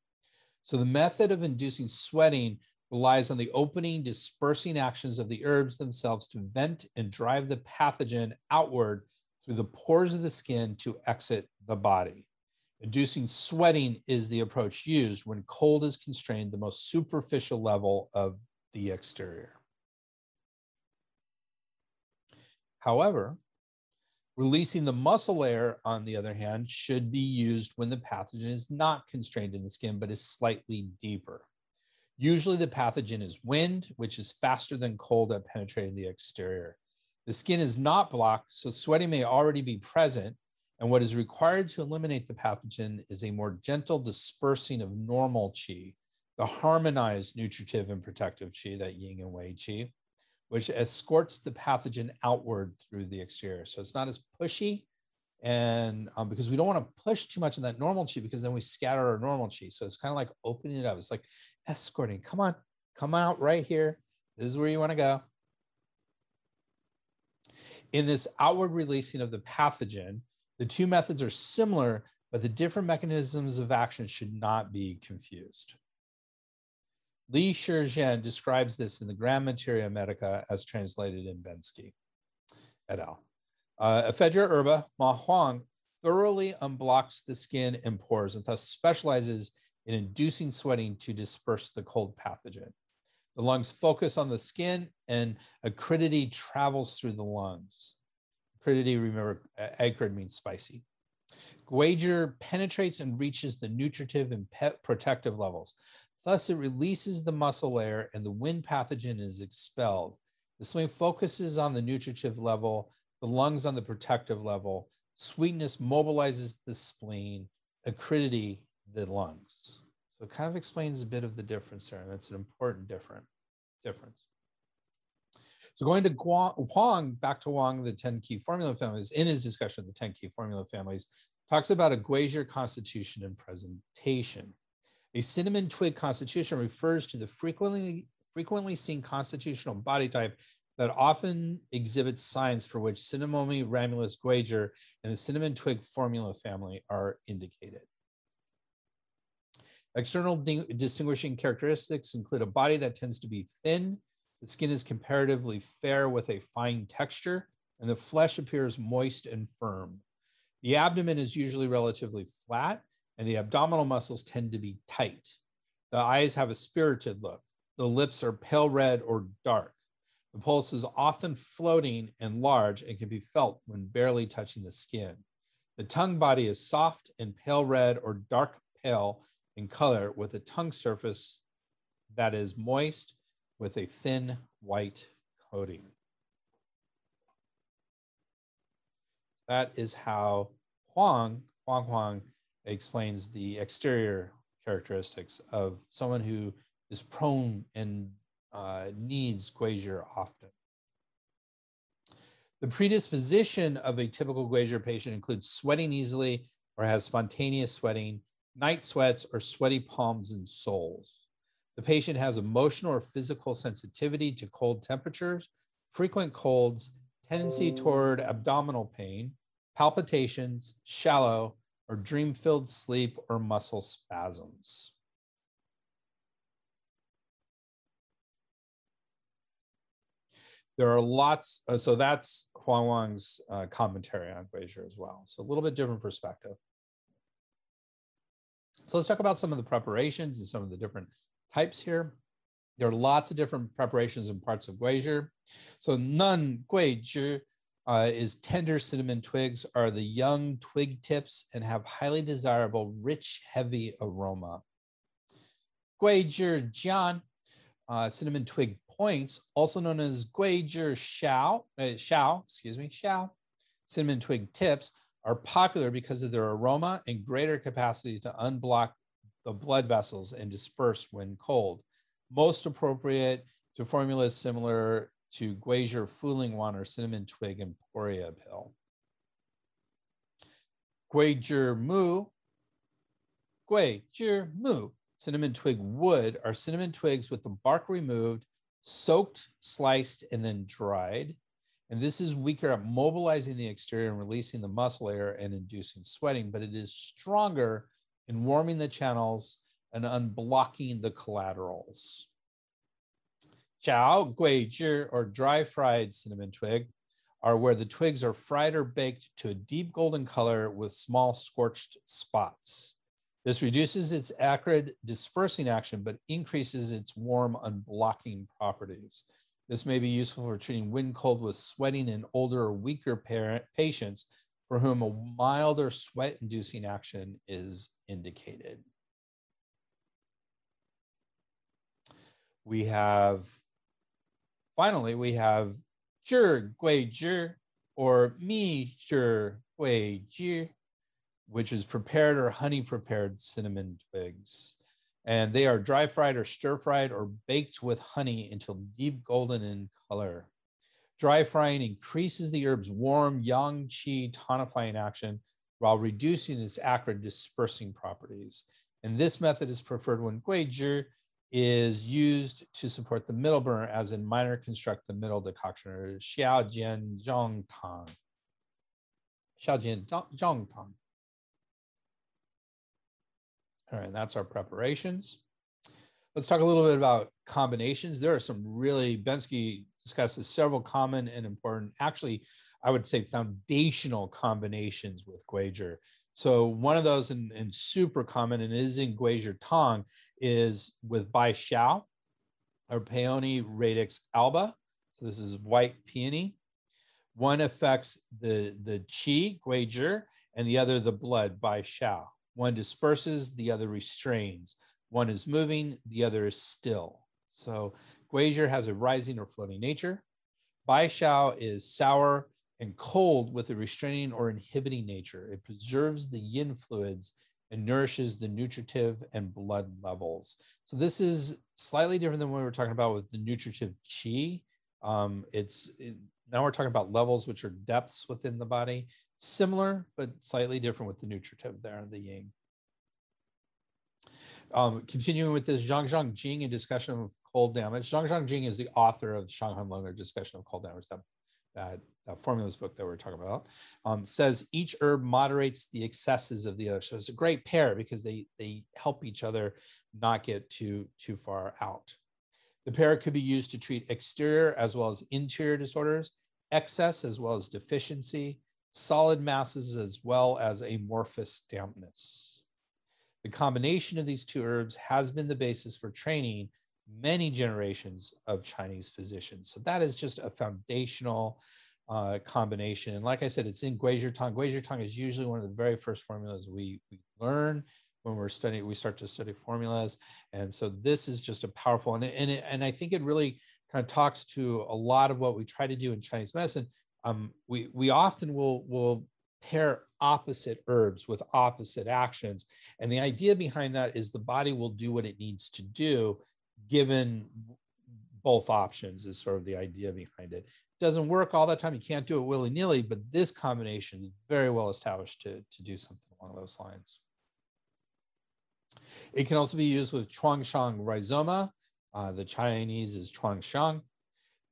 So the method of inducing sweating relies on the opening, dispersing actions of the herbs themselves to vent and drive the pathogen outward through the pores of the skin to exit the body. Inducing sweating is the approach used when cold is constrained the most superficial level of the exterior. However, releasing the muscle layer, on the other hand, should be used when the pathogen is not constrained in the skin, but is slightly deeper. Usually the pathogen is wind, which is faster than cold at penetrating the exterior. The skin is not blocked, so sweating may already be present, and what is required to eliminate the pathogen is a more gentle dispersing of normal qi, the harmonized nutritive and protective qi, that yin and wei qi, which escorts the pathogen outward through the exterior. So it's not as pushy. And um, because we don't want to push too much in that normal qi because then we scatter our normal qi. So it's kind of like opening it up. It's like escorting. Come on, come out right here. This is where you want to go. In this outward releasing of the pathogen, the two methods are similar, but the different mechanisms of action should not be confused. Li Shizhen describes this in the Grand Materia Medica as translated in Bensky et al. Uh, Ephedra herba, Ma Huang, thoroughly unblocks the skin and pores and thus specializes in inducing sweating to disperse the cold pathogen. The lungs focus on the skin and acridity travels through the lungs. Acridity, remember, acrid means spicy. Guizhi penetrates and reaches the nutritive and protective levels. Thus, it releases the muscle layer and the wind pathogen is expelled. The swing focuses on the nutritive level, the lungs on the protective level. Sweetness mobilizes the spleen, acridity, the lungs. So it kind of explains a bit of the difference there, and that's an important different difference. So going to Huang, back to Huang, the 10 key formula families, in his discussion of the 10 key formula families, talks about a Guizhi constitution and presentation. A cinnamon twig constitution refers to the frequently, frequently seen constitutional body type that often exhibits signs for which Cinnamomi ramulus Guizhi and the cinnamon twig formula family are indicated. External distinguishing characteristics include a body that tends to be thin, the skin is comparatively fair with a fine texture, and the flesh appears moist and firm. The abdomen is usually relatively flat, and the abdominal muscles tend to be tight. The eyes have a spirited look. The lips are pale red or dark. The pulse is often floating and large and can be felt when barely touching the skin. The tongue body is soft and pale red or dark pale in color with a tongue surface that is moist with a thin white coating. That is how Huang, Huang Huang explains the exterior characteristics of someone who is prone and uh, needs Guizhi often. The predisposition of a typical Guizhi patient includes sweating easily or has spontaneous sweating, night sweats, or sweaty palms and soles. The patient has emotional or physical sensitivity to cold temperatures, frequent colds, tendency toward abdominal pain, palpitations, shallow or dream filled sleep or muscle spasms. There are lots, uh, so that's Huang Huang's uh, commentary on Guizhi as well. So a little bit different perspective. So let's talk about some of the preparations and some of the different types here. There are lots of different preparations and parts of Guizhi. So Nen Guizhi uh, is tender cinnamon twigs are the young twig tips and have highly desirable, rich, heavy aroma. Guizhi Jian, uh, cinnamon twig points, also known as Guizhi Xiao, uh, Xiao, excuse me, Xiao, cinnamon twig tips, are popular because of their aroma and greater capacity to unblock the blood vessels and disperse when cold. Most appropriate to formulas similar to Guizhi Fuling Wan or cinnamon twig and poria pill. Guizhi Mu, Guizhi Mu, cinnamon twig wood are cinnamon twigs with the bark removed, soaked, sliced, and then dried. And this is weaker at mobilizing the exterior and releasing the muscle air and inducing sweating, but it is stronger in warming the channels and unblocking the collaterals. Chao, guizhi, or dry fried cinnamon twig are where the twigs are fried or baked to a deep golden color with small scorched spots. This reduces its acrid dispersing action, but increases its warm unblocking properties. This may be useful for treating wind cold with sweating in older or weaker parent patients for whom a milder sweat inducing action is indicated. We have, finally, we have zhi gui zhi or mi zhi gui zhi, which is prepared or honey prepared cinnamon twigs and they are dry fried or stir fried or baked with honey until deep golden in color. Dry frying increases the herb's warm yang qi tonifying action while reducing its acrid dispersing properties. And this method is preferred when guizhi is used to support the middle burner, as in minor construct the middle decoction or xiaojian zhongtang. Xiaojian zhongtang. All right, that's our preparations. Let's talk a little bit about combinations. There are some really, Bensky discusses several common and important, actually, I would say foundational combinations with Guizhi. So one of those and, and super common and is in Guizhi Tang is with Bai Shao or Peony radix alba. So this is white peony. One affects the, the qi, Guizhi, and the other the blood, Bai Shao. One disperses, the other restrains. One is moving, the other is still. So Guizhi has a rising or floating nature. Bai Shao is sour and cold with a restraining or inhibiting nature. It preserves the yin fluids and nourishes the nutritive and blood levels. So this is slightly different than what we were talking about with the nutritive qi. Um, it's it, now we're talking about levels, which are depths within the body similar but slightly different with the nutritive there, and the yin. Um, continuing with this, Zhang Zhong Jing, in discussion of cold damage. Zhang Zhong Jing is the author of Shang Han Lun, a discussion of cold damage, that, that, that formulas book that we're talking about, um, says each herb moderates the excesses of the other. So it's a great pair because they, they help each other not get too, too far out. The pair could be used to treat exterior as well as interior disorders, excess as well as deficiency, solid masses as well as amorphous dampness. The combination of these two herbs has been the basis for training many generations of Chinese physicians. So that is just a foundational uh, combination. And like I said, it's in Guizhi Tang. Guizhi Tang is usually one of the very first formulas we, we learn when we're studying, we start to study formulas. And so this is just a powerful, and, and, it, and I think it really kind of talks to a lot of what we try to do in Chinese medicine, um, we we often will will pair opposite herbs with opposite actions. And the idea behind that is the body will do what it needs to do given both options is sort of the idea behind it. Doesn't work all the time. You can't do it willy nilly, but this combination is very well established to, to do something along those lines. It can also be used with Chuanxiong rhizoma. Uh, the Chinese is Chuanxiong.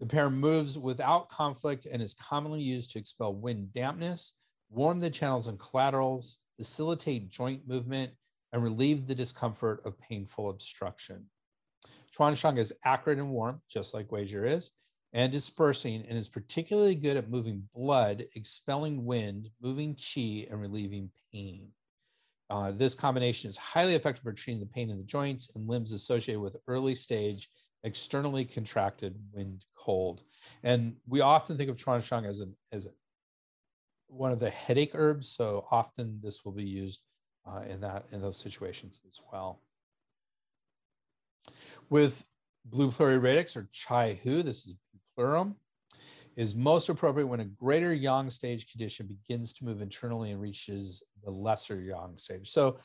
The pair moves without conflict and is commonly used to expel wind dampness, warm the channels and collaterals, facilitate joint movement, and relieve the discomfort of painful obstruction. Chuanxiong is acrid and warm, just like Guizhi is, and dispersing, and is particularly good at moving blood, expelling wind, moving qi, and relieving pain. Uh, this combination is highly effective for treating the pain in the joints and limbs associated with early stage externally contracted wind cold. And we often think of Chuanxiong as, an, as one of the headache herbs. So often this will be used uh, in that in those situations as well. With Bupleuri radix or chai hu, this is pleurum, is most appropriate when a greater yang stage condition begins to move internally and reaches the lesser yang stage. So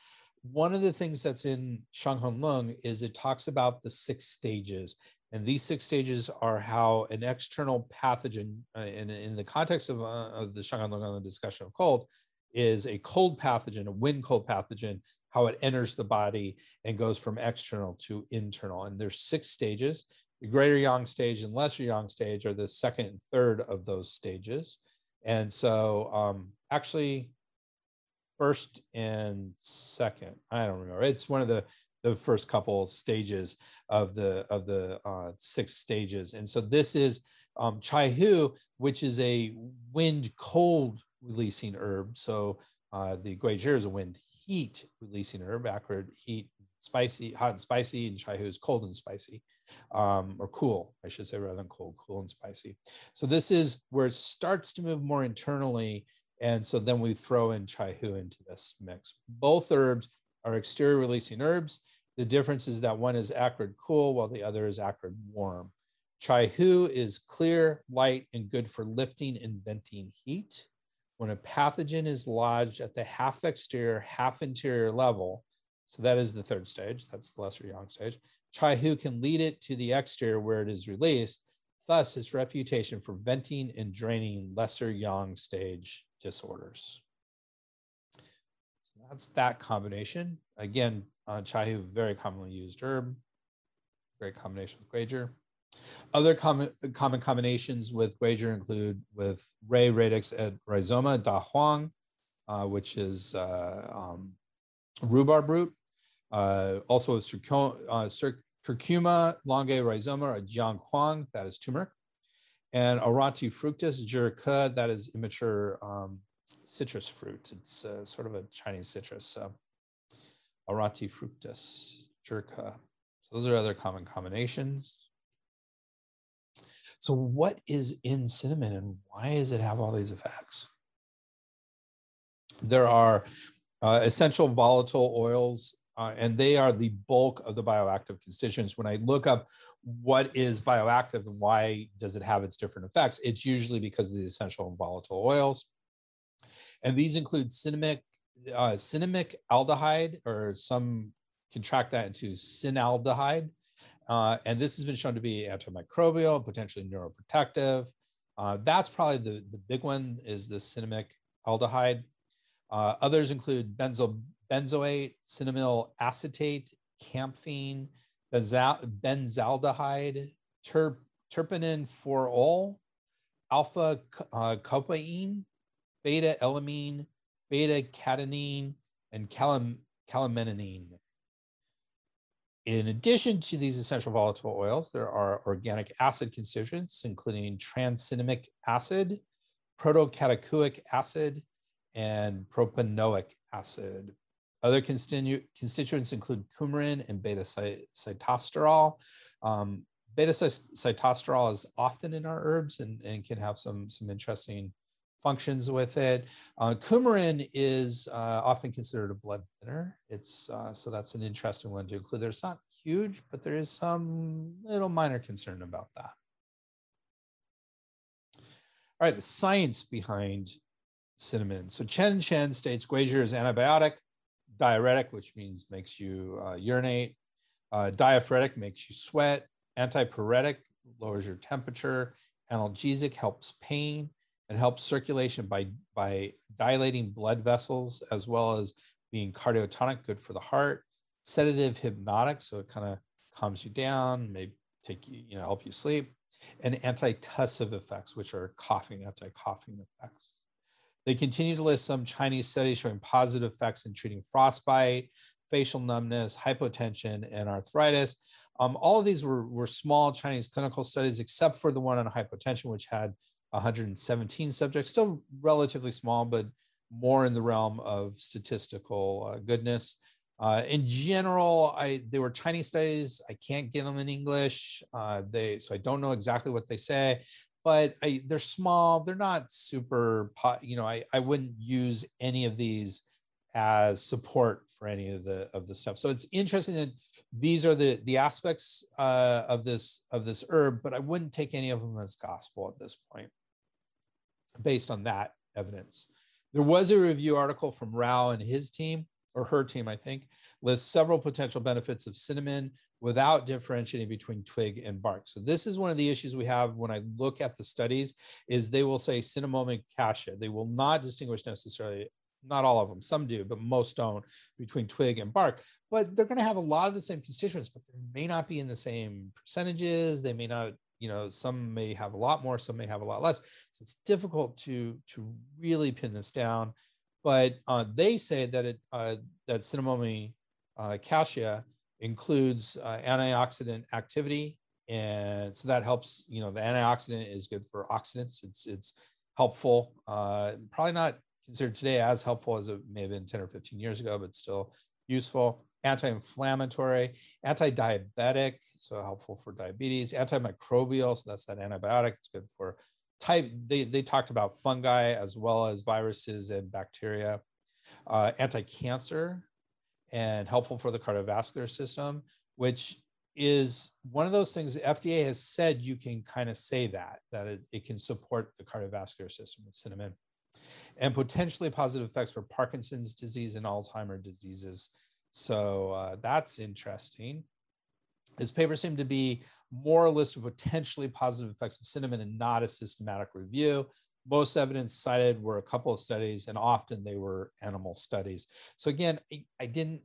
one of the things that's in Shang Han Lun is it talks about the six stages. And these six stages are how an external pathogen, uh, in, in the context of, uh, of the Shang Han Lun on the discussion of cold, is a cold pathogen, a wind cold pathogen, how it enters the body and goes from external to internal. And there's six stages. The greater yang stage and lesser yang stage are the second and third of those stages. And so um, actually first and second, I don't remember. It's one of the the first couple stages of the of the uh, six stages. And so this is um, chai hu, which is a wind cold releasing herb. So uh, the guizhi is a wind heat releasing herb, acrid heat, spicy, hot and spicy, and chai hu is cold and spicy, um, or cool, I should say, rather than cold, cool and spicy. So this is where it starts to move more internally. And so then we throw in chai hu into this mix. Both herbs are exterior releasing herbs. The difference is that one is acrid cool while the other is acrid warm. Chai hu is clear, light, and good for lifting and venting heat. When a pathogen is lodged at the half exterior, half interior level, so that is the third stage, that's the lesser yang stage, Chai hu can lead it to the exterior where it is released, thus its reputation for venting and draining lesser yang stage disorders. So that's that combination. Again, uh, chaihu, very commonly used herb, great combination with Guizhi. Other common, common combinations with Guizhi include with Rhei radix et rhizoma da huang, uh, which is uh, um, rhubarb root. Uh, also with uh, curcuma longae rhizoma or jiang huang, that is turmeric. And Aurantii fructus, zhi that is immature um, citrus fruit. It's uh, sort of a Chinese citrus. So Aurantii fructus, zhi So those are other common combinations. So, what is in cinnamon and why does it have all these effects? There are uh, essential volatile oils, uh, and they are the bulk of the bioactive constituents. When I look up what is bioactive and why does it have its different effects, it's usually because of the essential and volatile oils. And these include cinnamic, uh, cinnamic aldehyde, or some contract that into cinaldehyde. Uh, and this has been shown to be antimicrobial, potentially neuroprotective. Uh, that's probably the, the big one is the cinnamic aldehyde. Uh, others include benzo, benzoate, cinnamyl acetate, camphene, benzal, benzaldehyde, ter, terpinen 4-ol, alpha uh, beta elamine, beta catenine, and calam. In addition to these essential volatile oils, there are organic acid constituents, including tranexamic acid, protocatechuic acid, and propanoic acid. Other constitu constituents include coumarin and beta sitosterol. Um, beta sitosterol is often in our herbs and, and can have some, some interesting functions with it. Uh, coumarin is uh, often considered a blood thinner. It's uh, so that's an interesting one to include. There's not huge, but there is some little minor concern about that. All right, the science behind cinnamon. So Chen Chen states Guizhi is antibiotic, diuretic, which means makes you uh, urinate, uh, diaphoretic makes you sweat, antipyretic lowers your temperature, analgesic helps pain, and helps circulation by, by dilating blood vessels as well as being cardiotonic, good for the heart, sedative hypnotic, so it kind of calms you down, may take you, you know, help you sleep, and antitussive effects, which are coughing, anti-coughing effects. They continue to list some Chinese studies showing positive effects in treating frostbite, facial numbness, hypotension, and arthritis. Um, all of these were, were small Chinese clinical studies, except for the one on hypotension, which had 117 subjects, still relatively small, but more in the realm of statistical uh, goodness. Uh, in general, I they were Chinese studies. I can't get them in English. Uh, they so I don't know exactly what they say, but I, they're small. They're not super. You know, I I wouldn't use any of these as support for any of the of the stuff. So it's interesting that these are the the aspects uh, of this of this herb, but I wouldn't take any of them as gospel at this point, based on that evidence. There was a review article from Rao and his team or her team, I think, lists several potential benefits of cinnamon without differentiating between twig and bark. So this is one of the issues we have when I look at the studies is they will say cinnamomum cassia. They will not distinguish necessarily not all of them, some do, but most don't, between twig and bark. But they're going to have a lot of the same constituents, but they may not be in the same percentages. They may not, you know, some may have a lot more, some may have a lot less. So it's difficult to to really pin this down. But uh, they say that it uh, that cinnamomum uh, cassia includes uh, antioxidant activity, and so that helps. You know, the antioxidant is good for oxidants. It's it's helpful. Uh, probably not considered today as helpful as it may have been 10 or 15 years ago, but still useful. Anti-inflammatory, anti-diabetic, so helpful for diabetes, antimicrobial, so that's that antibiotic. It's good for type. They, they talked about fungi as well as viruses and bacteria. Uh, anti-cancer and helpful for the cardiovascular system, which is one of those things the FDA has said you can kind of say that, that it, it can support the cardiovascular system with cinnamon and potentially positive effects for Parkinson's disease and Alzheimer's diseases. So uh, that's interesting. This paper seemed to be more a list of potentially positive effects of cinnamon and not a systematic review. Most evidence cited were a couple of studies, and often they were animal studies. So again, I didn't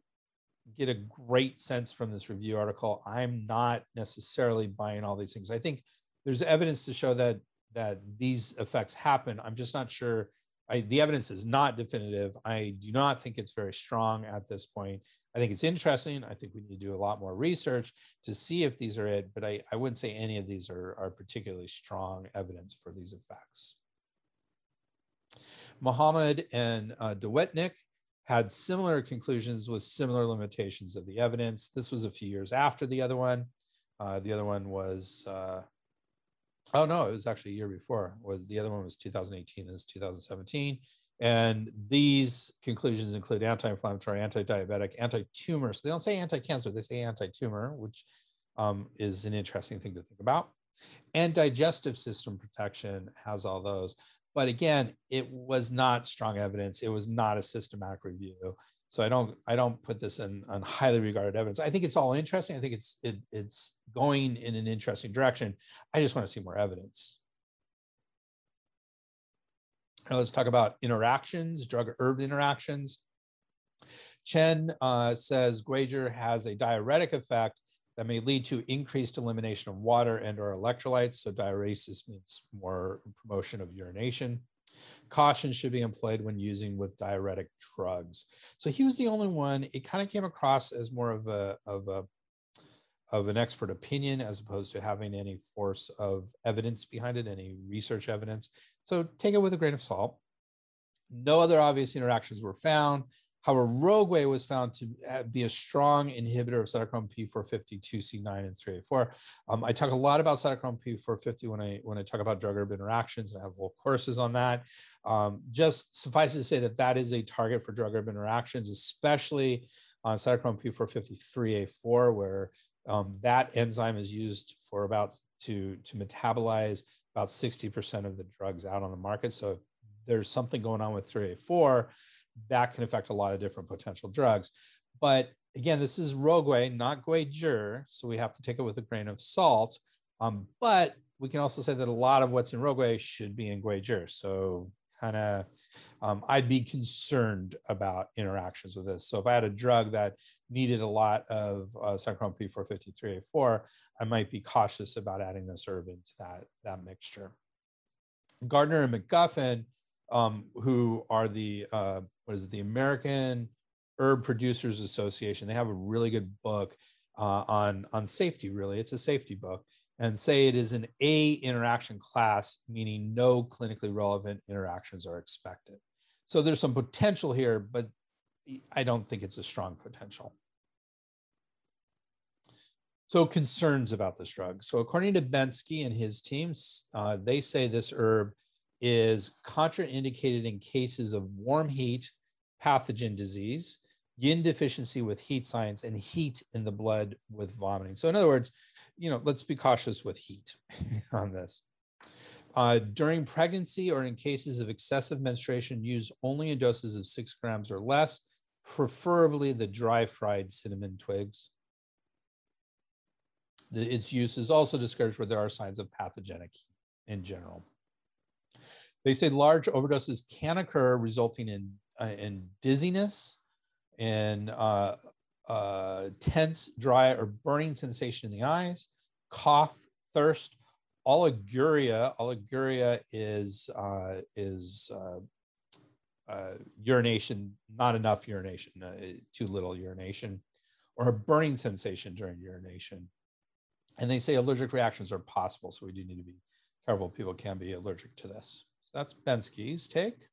get a great sense from this review article. I'm not necessarily buying all these things. I think there's evidence to show that that these effects happen. I'm just not sure I, the evidence is not definitive. I do not think it's very strong at this point. I think it's interesting. I think we need to do a lot more research to see if these are it, but I, I wouldn't say any of these are, are particularly strong evidence for these effects. Muhammad and uh, Dewettinck had similar conclusions with similar limitations of the evidence. This was a few years after the other one. Uh, the other one was uh, Oh no, it was actually a year before. The other one was 2018? This is 2017. And these conclusions include anti-inflammatory, anti-diabetic, anti-tumor. So they don't say anti-cancer; they say anti-tumor, which um, is an interesting thing to think about. And digestive system protection has all those. But again, it was not strong evidence. It was not a systematic review. So I don't I don't put this in on highly regarded evidence. I think it's all interesting. I think it's it, it's going in an interesting direction. I just want to see more evidence. Now let's talk about interactions, drug herb interactions. Chen uh, says Guizhi has a diuretic effect that may lead to increased elimination of water and or electrolytes. So diuresis means more promotion of urination. Caution should be employed when using with diuretic drugs. So he was the only one. It kind of came across as more of a of a of an expert opinion as opposed to having any force of evidence behind it, any research evidence. So take it with a grain of salt. No other obvious interactions were found. However, Rougui was found to uh, be a strong inhibitor of cytochrome P452C9 and 3A4. Um, I talk a lot about cytochrome P450 when I when I talk about drug herb interactions. I have whole courses on that. Um, just suffice to say that that is a target for drug herb interactions, especially on cytochrome P453A4, where um, that enzyme is used for about to to metabolize about 60% of the drugs out on the market. So if there's something going on with 3A4 that can affect a lot of different potential drugs. But again, this is Rougui, not Guizhi. so we have to take it with a grain of salt. Um, but we can also say that a lot of what's in Rougui should be in Guizhi. So kind of, um, I'd be concerned about interactions with this. So if I had a drug that needed a lot of uh, cyclone P453A4, I might be cautious about adding this herb into that, that mixture. Gardner and McGuffin, um, who are the, uh, what is it, the American Herb Producers Association. They have a really good book uh, on, on safety, really. It's a safety book and say it is an A interaction class, meaning no clinically relevant interactions are expected. So there's some potential here, but I don't think it's a strong potential. So concerns about this drug. So according to Bensky and his teams, uh, they say this herb is contraindicated in cases of warm heat, pathogen disease, yin deficiency with heat signs, and heat in the blood with vomiting. So in other words, you know, let's be cautious with heat on this. Uh, during pregnancy or in cases of excessive menstruation, use only in doses of six grams or less, preferably the dry fried cinnamon twigs. The, its use is also discouraged where there are signs of pathogenic in general. They say large overdoses can occur, resulting in, uh, in dizziness and uh, uh, tense, dry, or burning sensation in the eyes, cough, thirst, oliguria. Oliguria is uh, is uh, uh, urination, not enough urination, too little urination, or a burning sensation during urination. And they say allergic reactions are possible, so we do need to be careful. People can be allergic to this. That's Bensky's take.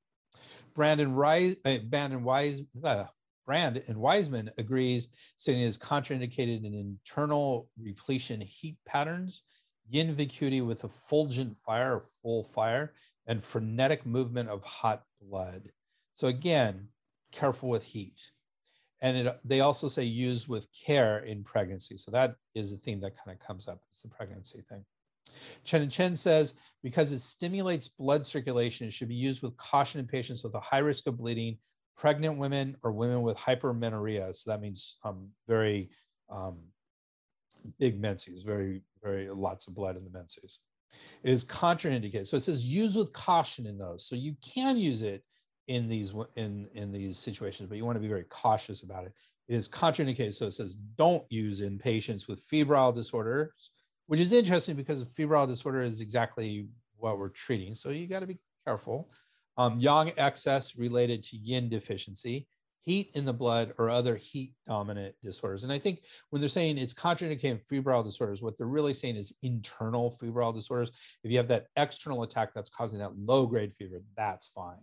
Brandon Rice, uh, Brandon Wise, uh, Brand and Wiseman agrees, saying it is contraindicated in internal repletion heat patterns, yin vacuity with effulgent fire or full fire, and frenetic movement of hot blood. So again, careful with heat. And it, they also say use with care in pregnancy. So that is a theme that kind of comes up as the pregnancy thing. Chen and Chen says because it stimulates blood circulation, it should be used with caution in patients with a high risk of bleeding pregnant women or women with hypermenorrhea. So that means um, very um, big menses, very, very lots of blood in the menses. It is contraindicated. So it says use with caution in those. So you can use it in these in in these situations, but you want to be very cautious about it. It is contraindicated. So it says don't use in patients with febrile disorders, which is interesting because febrile disorder is exactly what we're treating. So you got to be careful um, yang excess related to yin deficiency, heat in the blood, or other heat dominant disorders. And I think when they're saying it's contraindicated febrile disorders, what they're really saying is internal febrile disorders. If you have that external attack that's causing that low grade fever, that's fine.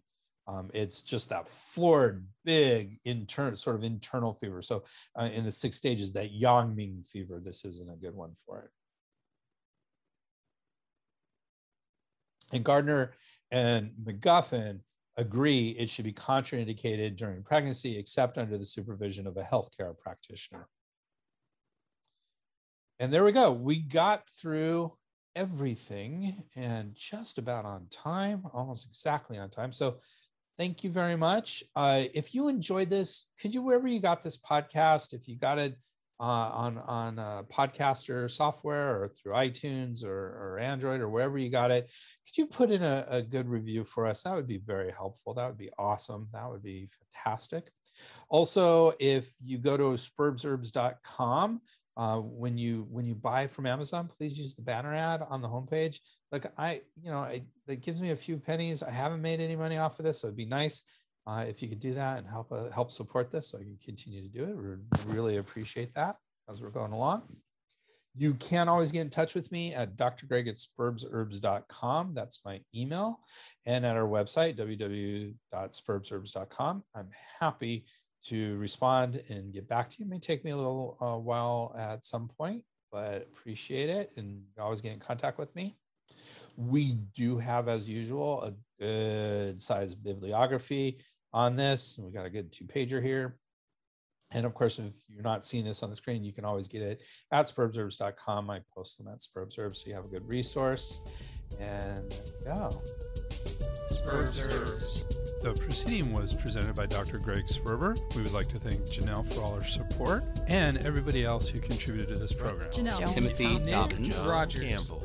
Um, it's just that florid, big, internal sort of internal fever. So uh, in the six stages, that Yang Ming fever, this isn't a good one for it. And Gardner and McGuffin agree it should be contraindicated during pregnancy, except under the supervision of a healthcare practitioner. And there we go. We got through everything and just about on time, almost exactly on time. So thank you very much. Uh, if you enjoyed this, could you, wherever you got this podcast, if you got it uh, on on uh, podcaster software or through iTunes or, or Android or wherever you got it, could you put in a, a good review for us? That would be very helpful. That would be awesome. That would be fantastic. Also, if you go to spurbsherbs.com, uh, when you when you buy from Amazon, please use the banner ad on the homepage. Like I, you know, I, it gives me a few pennies. I haven't made any money off of this, so it'd be nice uh, if you could do that and help uh, help support this so I can continue to do it, we really appreciate that as we're going along. You can always get in touch with me at drgreg at spurbsherbs.com. That's my email. And at our website, www.spurbsherbs.com. I'm happy to respond and get back to you. It may take me a little uh, while at some point, but appreciate it and always get in contact with me. We do have, as usual, a good size bibliography on this. We got a good two pager here. And of course, if you're not seeing this on the screen, you can always get it at spurbsherbs.com. I post them at spurbsherbs, so you have a good resource. And yeah. Spurobserves. The proceeding was presented by Dr. Greg Sperber. We would like to thank Janelle for all her support and everybody else who contributed to this program. Janelle. Timothy Thompson. Dobbins, Rogers. Campbell,